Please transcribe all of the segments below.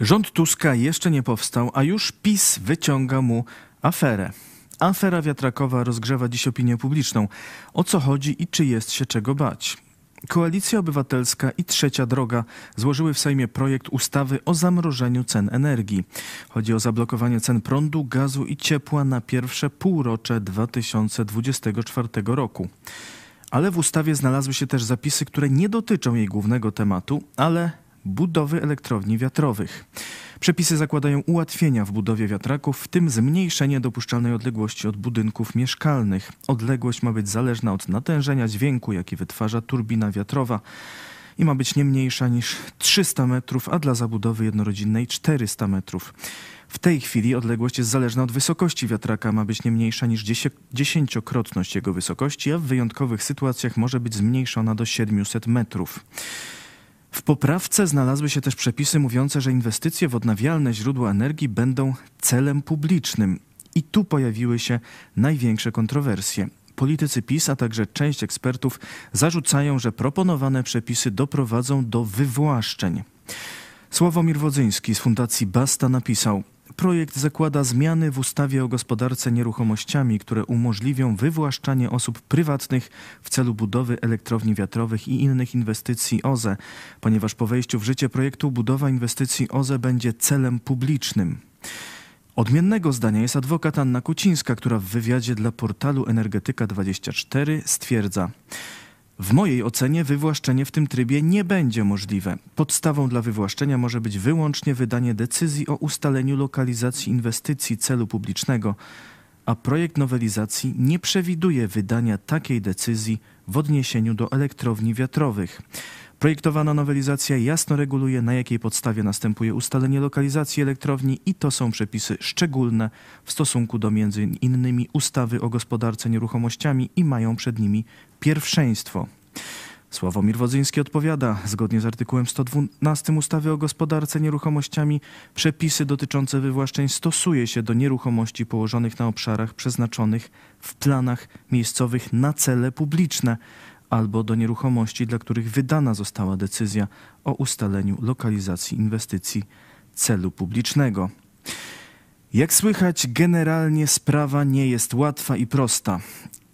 Rząd Tuska jeszcze nie powstał, a już PiS wyciąga mu aferę. Afera wiatrakowa rozgrzewa dziś opinię publiczną. O co chodzi i czy jest się czego bać? Koalicja Obywatelska i Trzecia Droga złożyły w Sejmie projekt ustawy o zamrożeniu cen energii. Chodzi o zablokowanie cen prądu, gazu i ciepła na pierwsze półrocze 2024 roku. Ale w ustawie znalazły się też zapisy, które nie dotyczą jej głównego tematu, ale budowy elektrowni wiatrowych. Przepisy zakładają ułatwienia w budowie wiatraków, w tym zmniejszenie dopuszczalnej odległości od budynków mieszkalnych. Odległość ma być zależna od natężenia dźwięku, jaki wytwarza turbina wiatrowa i ma być nie mniejsza niż 300 metrów, a dla zabudowy jednorodzinnej 400 metrów. W tej chwili odległość jest zależna od wysokości wiatraka, ma być nie mniejsza niż dziesięciokrotność jego wysokości, a w wyjątkowych sytuacjach może być zmniejszona do 700 metrów. W poprawce znalazły się też przepisy mówiące, że inwestycje w odnawialne źródła energii będą celem publicznym. I tu pojawiły się największe kontrowersje. Politycy PiS, a także część ekspertów zarzucają, że proponowane przepisy doprowadzą do wywłaszczeń. Sławomir Wodzyński z Fundacji Basta napisał: Projekt zakłada zmiany w ustawie o gospodarce nieruchomościami, które umożliwią wywłaszczanie osób prywatnych w celu budowy elektrowni wiatrowych i innych inwestycji OZE, ponieważ po wejściu w życie projektu budowa inwestycji OZE będzie celem publicznym. Odmiennego zdania jest adwokat Anna Kucińska, która w wywiadzie dla portalu Energetyka24 stwierdza: w mojej ocenie wywłaszczenie w tym trybie nie będzie możliwe. Podstawą dla wywłaszczenia może być wyłącznie wydanie decyzji o ustaleniu lokalizacji inwestycji celu publicznego, a projekt nowelizacji nie przewiduje wydania takiej decyzji w odniesieniu do elektrowni wiatrowych. Projektowana nowelizacja jasno reguluje, na jakiej podstawie następuje ustalenie lokalizacji elektrowni i to są przepisy szczególne w stosunku do między innymi ustawy o gospodarce nieruchomościami i mają przed nimi pierwszeństwo. Sławomir Wodzyński odpowiada, zgodnie z artykułem 112 ustawy o gospodarce nieruchomościami, przepisy dotyczące wywłaszczeń stosuje się do nieruchomości położonych na obszarach przeznaczonych w planach miejscowych na cele publiczne albo do nieruchomości, dla których wydana została decyzja o ustaleniu lokalizacji inwestycji celu publicznego. Jak słychać, generalnie sprawa nie jest łatwa i prosta.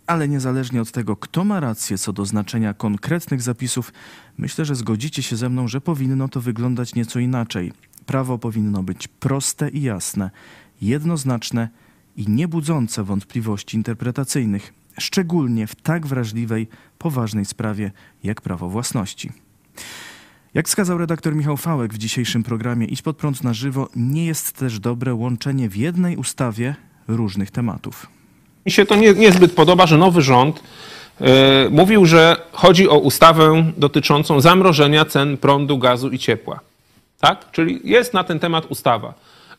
Ale niezależnie od tego, kto ma rację co do znaczenia konkretnych zapisów, myślę, że zgodzicie się ze mną, że powinno to wyglądać nieco inaczej. Prawo powinno być proste i jasne, jednoznaczne i niebudzące wątpliwości interpretacyjnych, szczególnie w tak wrażliwej, poważnej sprawie jak prawo własności. Jak wskazał redaktor Michał Fałek w dzisiejszym programie Idź pod prąd na żywo, nie jest też dobre łączenie w jednej ustawie różnych tematów. Mi się to nie, niezbyt podoba, że nowy rząd yy, mówił, że chodzi o ustawę dotyczącą zamrożenia cen prądu, gazu i ciepła. Tak? Czyli jest na ten temat ustawa.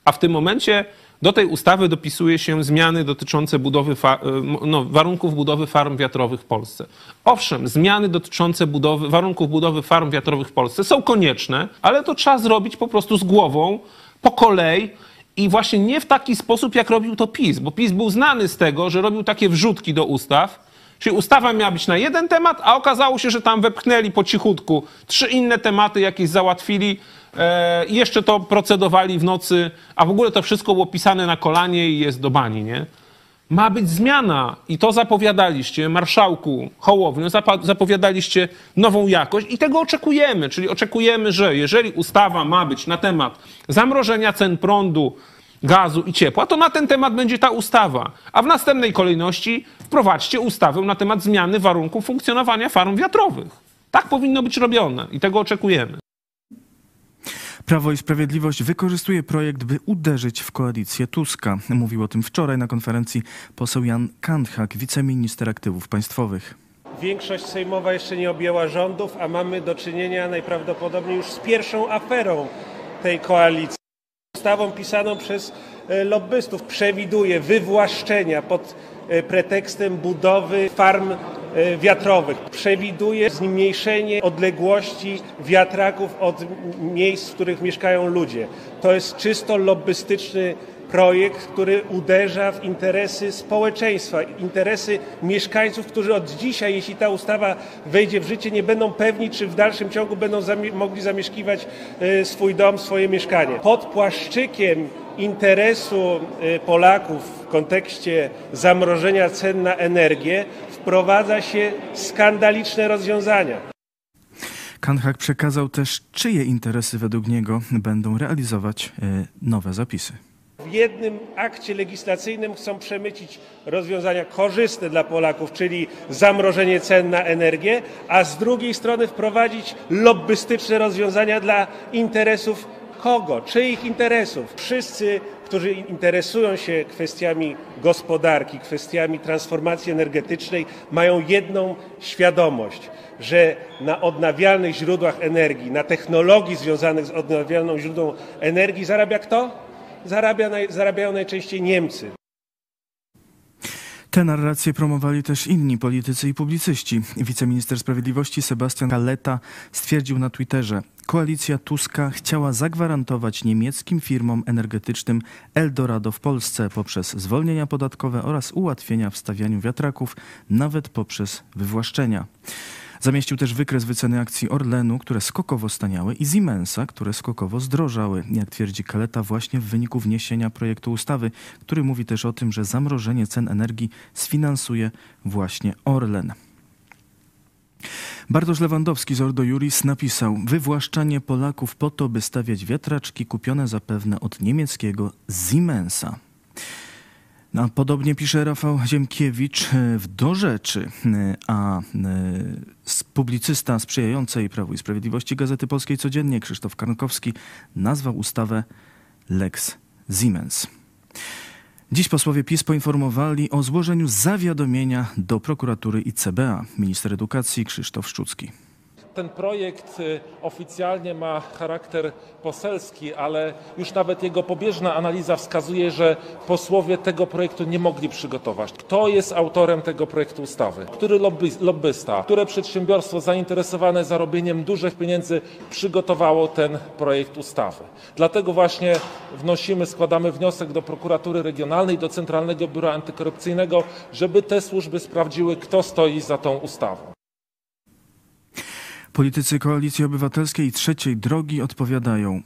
A w tym momencie do tej ustawy dopisuje się zmiany dotyczące budowy e, no, warunków budowy farm wiatrowych w Polsce. Owszem, zmiany dotyczące budowy, warunków budowy farm wiatrowych w Polsce są konieczne, ale to trzeba zrobić po prostu z głową, po kolei, i właśnie nie w taki sposób, jak robił to PiS, bo PiS był znany z tego, że robił takie wrzutki do ustaw, czyli ustawa miała być na jeden temat, a okazało się, że tam wepchnęli po cichutku trzy inne tematy, jakieś załatwili e, i jeszcze to procedowali w nocy, a w ogóle to wszystko było pisane na kolanie i jest do bani, nie? Ma być zmiana i to zapowiadaliście, marszałku Hołowniu, zapowiadaliście nową jakość i tego oczekujemy. Czyli oczekujemy, że jeżeli ustawa ma być na temat zamrożenia cen prądu, gazu i ciepła, to na ten temat będzie ta ustawa. A w następnej kolejności wprowadźcie ustawę na temat zmiany warunków funkcjonowania farm wiatrowych. Tak powinno być robione i tego oczekujemy. Prawo i Sprawiedliwość wykorzystuje projekt, by uderzyć w koalicję Tuska. Mówił o tym wczoraj na konferencji poseł Jan Kandhak, wiceminister aktywów państwowych. Większość sejmowa jeszcze nie objęła rządów, a mamy do czynienia najprawdopodobniej już z pierwszą aferą tej koalicji. Ustawą pisaną przez e, lobbystów przewiduje wywłaszczenia pod e, pretekstem budowy farm E, wiatrowych. Przewiduje zmniejszenie odległości wiatraków od miejsc, w których mieszkają ludzie. To jest czysto lobbystyczny projekt, który uderza w interesy społeczeństwa, interesy mieszkańców, którzy od dzisiaj, jeśli ta ustawa wejdzie w życie, nie będą pewni, czy w dalszym ciągu będą mogli zamieszkiwać e, swój dom, swoje mieszkanie. Pod płaszczykiem interesu e, Polaków w kontekście zamrożenia cen na energię wprowadza się skandaliczne rozwiązania. Kanhak przekazał też, czyje interesy według niego będą realizować e, nowe zapisy. W jednym akcie legislacyjnym chcą przemycić rozwiązania korzystne dla Polaków, czyli zamrożenie cen na energię, a z drugiej strony wprowadzić lobbystyczne rozwiązania dla interesów kogo? Czyich interesów? Wszyscy, którzy interesują się kwestiami gospodarki, kwestiami transformacji energetycznej, mają jedną świadomość, że na odnawialnych źródłach energii, na technologii związanych z odnawialną źródłem energii zarabia kto? Zarabia, zarabiają najczęściej Niemcy. Te narracje promowali też inni politycy i publicyści. Wiceminister Sprawiedliwości Sebastian Kaleta stwierdził na Twitterze, koalicja Tuska chciała zagwarantować niemieckim firmom energetycznym Eldorado w Polsce poprzez zwolnienia podatkowe oraz ułatwienia w stawianiu wiatraków, nawet poprzez wywłaszczenia. Zamieścił też wykres wyceny akcji Orlenu, które skokowo staniały i Siemensa, które skokowo zdrożały, jak twierdzi Kaleta, właśnie w wyniku wniesienia projektu ustawy, który mówi też o tym, że zamrożenie cen energii sfinansuje właśnie Orlen. Bartosz Lewandowski z Ordo Juris napisał Wywłaszczanie Polaków po to, by stawiać wiatraczki kupione zapewne od niemieckiego Siemensa. No, podobnie pisze Rafał Ziemkiewicz e, w Do Rzeczy, e, a e, publicysta sprzyjającej Prawu i Sprawiedliwości Gazety Polskiej Codziennie Krzysztof Karnkowski nazwał ustawę Lex Siemens. Dziś posłowie PiS poinformowali o złożeniu zawiadomienia do prokuratury i CBA. Minister edukacji Krzysztof Szczucki ten projekt y, oficjalnie ma charakter poselski, ale już nawet jego pobieżna analiza wskazuje, że posłowie tego projektu nie mogli przygotować. Kto jest autorem tego projektu ustawy? Który lobby, lobbysta? Które przedsiębiorstwo zainteresowane zarobieniem dużych pieniędzy przygotowało ten projekt ustawy? Dlatego właśnie wnosimy, składamy wniosek do prokuratury regionalnej, do Centralnego Biura Antykorupcyjnego, żeby te służby sprawdziły, kto stoi za tą ustawą. Politycy Koalicji Obywatelskiej i Trzeciej Drogi odpowiadają.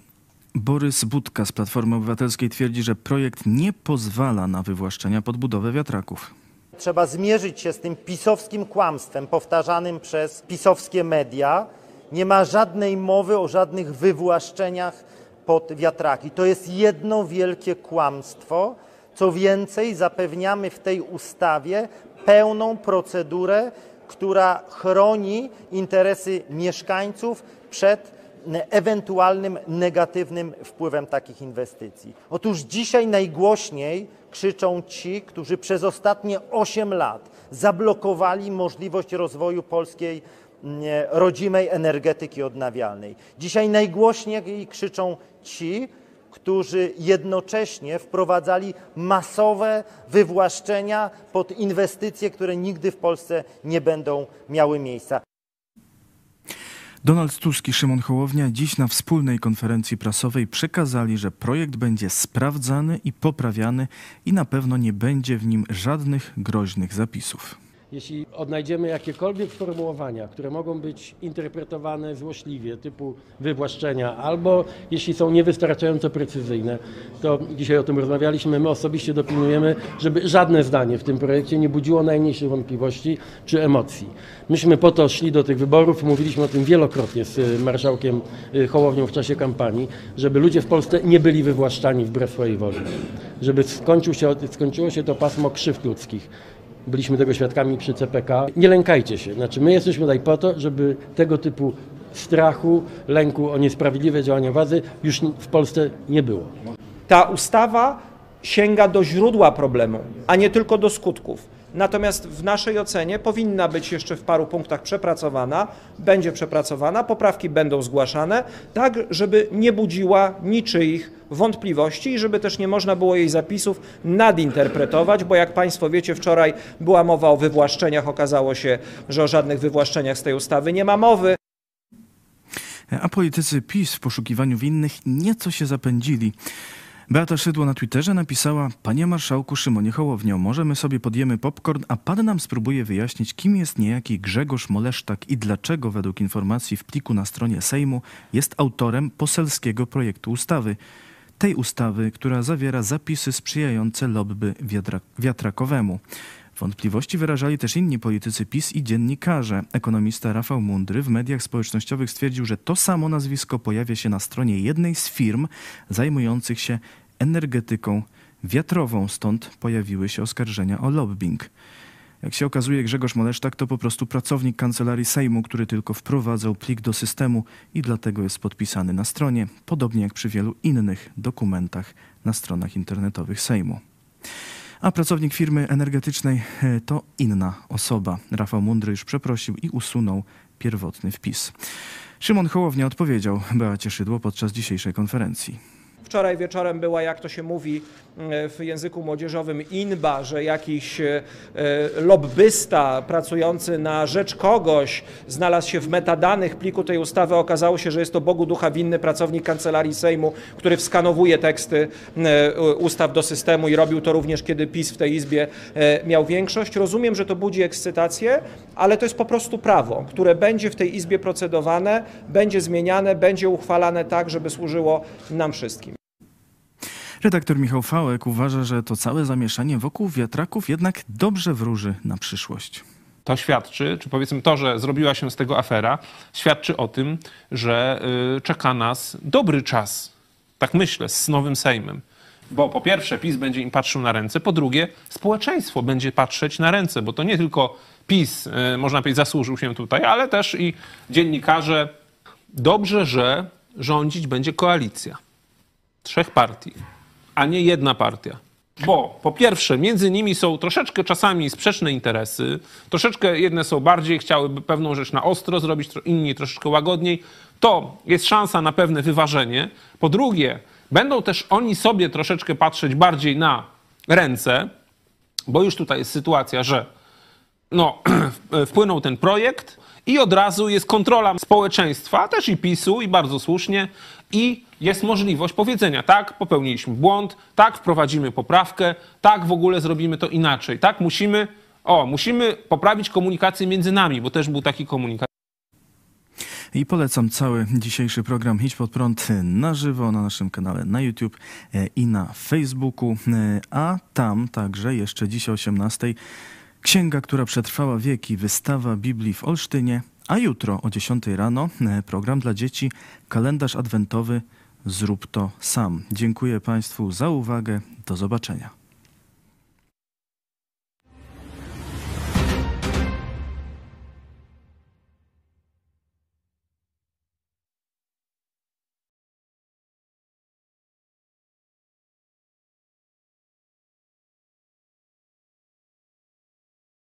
Borys Budka z Platformy Obywatelskiej twierdzi, że projekt nie pozwala na wywłaszczenia pod budowę wiatraków. Trzeba zmierzyć się z tym pisowskim kłamstwem powtarzanym przez pisowskie media. Nie ma żadnej mowy o żadnych wywłaszczeniach pod wiatraki. To jest jedno wielkie kłamstwo. Co więcej, zapewniamy w tej ustawie pełną procedurę która chroni interesy mieszkańców przed ewentualnym negatywnym wpływem takich inwestycji. Otóż dzisiaj najgłośniej krzyczą ci, którzy przez ostatnie 8 lat zablokowali możliwość rozwoju polskiej rodzimej energetyki odnawialnej. Dzisiaj najgłośniej krzyczą ci, którzy jednocześnie wprowadzali masowe wywłaszczenia pod inwestycje, które nigdy w Polsce nie będą miały miejsca. Donald Tusk i Szymon Hołownia dziś na wspólnej konferencji prasowej przekazali, że projekt będzie sprawdzany i poprawiany i na pewno nie będzie w nim żadnych groźnych zapisów. Jeśli odnajdziemy jakiekolwiek sformułowania, które mogą być interpretowane złośliwie, typu wywłaszczenia, albo jeśli są niewystarczająco precyzyjne, to dzisiaj o tym rozmawialiśmy, my osobiście dopilnujemy, żeby żadne zdanie w tym projekcie nie budziło najmniejszych wątpliwości czy emocji. Myśmy po to szli do tych wyborów, mówiliśmy o tym wielokrotnie z y, marszałkiem y, Hołownią w czasie kampanii, żeby ludzie w Polsce nie byli wywłaszczani wbrew swojej woli, żeby skończył się, skończyło się to pasmo krzywd ludzkich. Byliśmy tego świadkami przy CPK. Nie lękajcie się. Znaczy, my jesteśmy tutaj po to, żeby tego typu strachu, lęku o niesprawiedliwe działania władzy już w Polsce nie było. Ta ustawa sięga do źródła problemu, a nie tylko do skutków. Natomiast w naszej ocenie powinna być jeszcze w paru punktach przepracowana, będzie przepracowana, poprawki będą zgłaszane, tak żeby nie budziła niczyich wątpliwości i żeby też nie można było jej zapisów nadinterpretować, bo jak Państwo wiecie, wczoraj była mowa o wywłaszczeniach, okazało się, że o żadnych wywłaszczeniach z tej ustawy nie ma mowy. A politycy PiS w poszukiwaniu winnych nieco się zapędzili. Beata Szydło na Twitterze napisała: Panie marszałku Szymonie Hołownio, może my sobie podjemy popcorn, a pan nam spróbuje wyjaśnić, kim jest niejaki Grzegorz Molesztak i dlaczego według informacji w pliku na stronie Sejmu jest autorem poselskiego projektu ustawy. Tej ustawy, która zawiera zapisy sprzyjające lobby wiatra- wiatrakowemu. Wątpliwości wyrażali też inni politycy PiS i dziennikarze. Ekonomista Rafał Mundry w mediach społecznościowych stwierdził, że to samo nazwisko pojawia się na stronie jednej z firm zajmujących się energetyką wiatrową, stąd pojawiły się oskarżenia o lobbying. Jak się okazuje, Grzegorz Molesztak to po prostu pracownik kancelarii Sejmu, który tylko wprowadzał plik do systemu i dlatego jest podpisany na stronie, podobnie jak przy wielu innych dokumentach na stronach internetowych Sejmu. A pracownik firmy energetycznej e, to inna osoba. Rafał Mundry już przeprosił i usunął pierwotny wpis. Szymon Hołownia odpowiedział Beacie Szydło podczas dzisiejszej konferencji. Wczoraj wieczorem była, jak to się mówi e, w języku młodzieżowym, inba, że jakiś e, lobbysta pracujący na rzecz kogoś znalazł się w metadanych pliku tej ustawy. Okazało się, że jest to Bogu ducha winny pracownik kancelarii Sejmu, który wskanowuje teksty e, ustaw do systemu i robił to również, kiedy PiS w tej Izbie miał większość. Rozumiem, że to budzi ekscytację, ale to jest po prostu prawo, które będzie w tej Izbie procedowane, będzie zmieniane, będzie uchwalane tak, żeby służyło nam wszystkim. Redaktor Michał Fałek uważa, że to całe zamieszanie wokół wiatraków jednak dobrze wróży na przyszłość. To świadczy, czy powiedzmy to, że zrobiła się z tego afera, świadczy o tym, że y, czeka nas dobry czas, tak myślę, z nowym Sejmem. Bo po pierwsze PiS będzie im patrzył na ręce, po drugie społeczeństwo będzie patrzeć na ręce, bo to nie tylko PiS, y, można powiedzieć, zasłużył się tutaj, ale też i dziennikarze. Dobrze, że rządzić będzie koalicja trzech partii a nie jedna partia. Bo po pierwsze, między nimi są troszeczkę czasami sprzeczne interesy, troszeczkę jedne są bardziej, chciałyby pewną rzecz na ostro zrobić, inni troszeczkę łagodniej. To jest szansa na pewne wyważenie. Po drugie, będą też oni sobie troszeczkę patrzeć bardziej na ręce, bo już tutaj jest sytuacja, że no, wpłynął ten projekt i od razu jest kontrola społeczeństwa, też i PiSu, i bardzo słusznie, i jest możliwość powiedzenia, tak, popełniliśmy błąd, tak, wprowadzimy poprawkę, tak, w ogóle zrobimy to inaczej, tak, musimy, o, musimy poprawić komunikację między nami, bo też był taki komunikat. I polecam cały dzisiejszy program Idź Pod Prąd na żywo na naszym kanale na YouTube e, i na Facebooku, e, a tam także jeszcze dziś o 18 Księga, która przetrwała wieki, wystawa Biblii w Olsztynie, a jutro o 10 rano e, program dla dzieci, kalendarz adwentowy Zrób to sam. Dziękuję Państwu za uwagę. Do zobaczenia.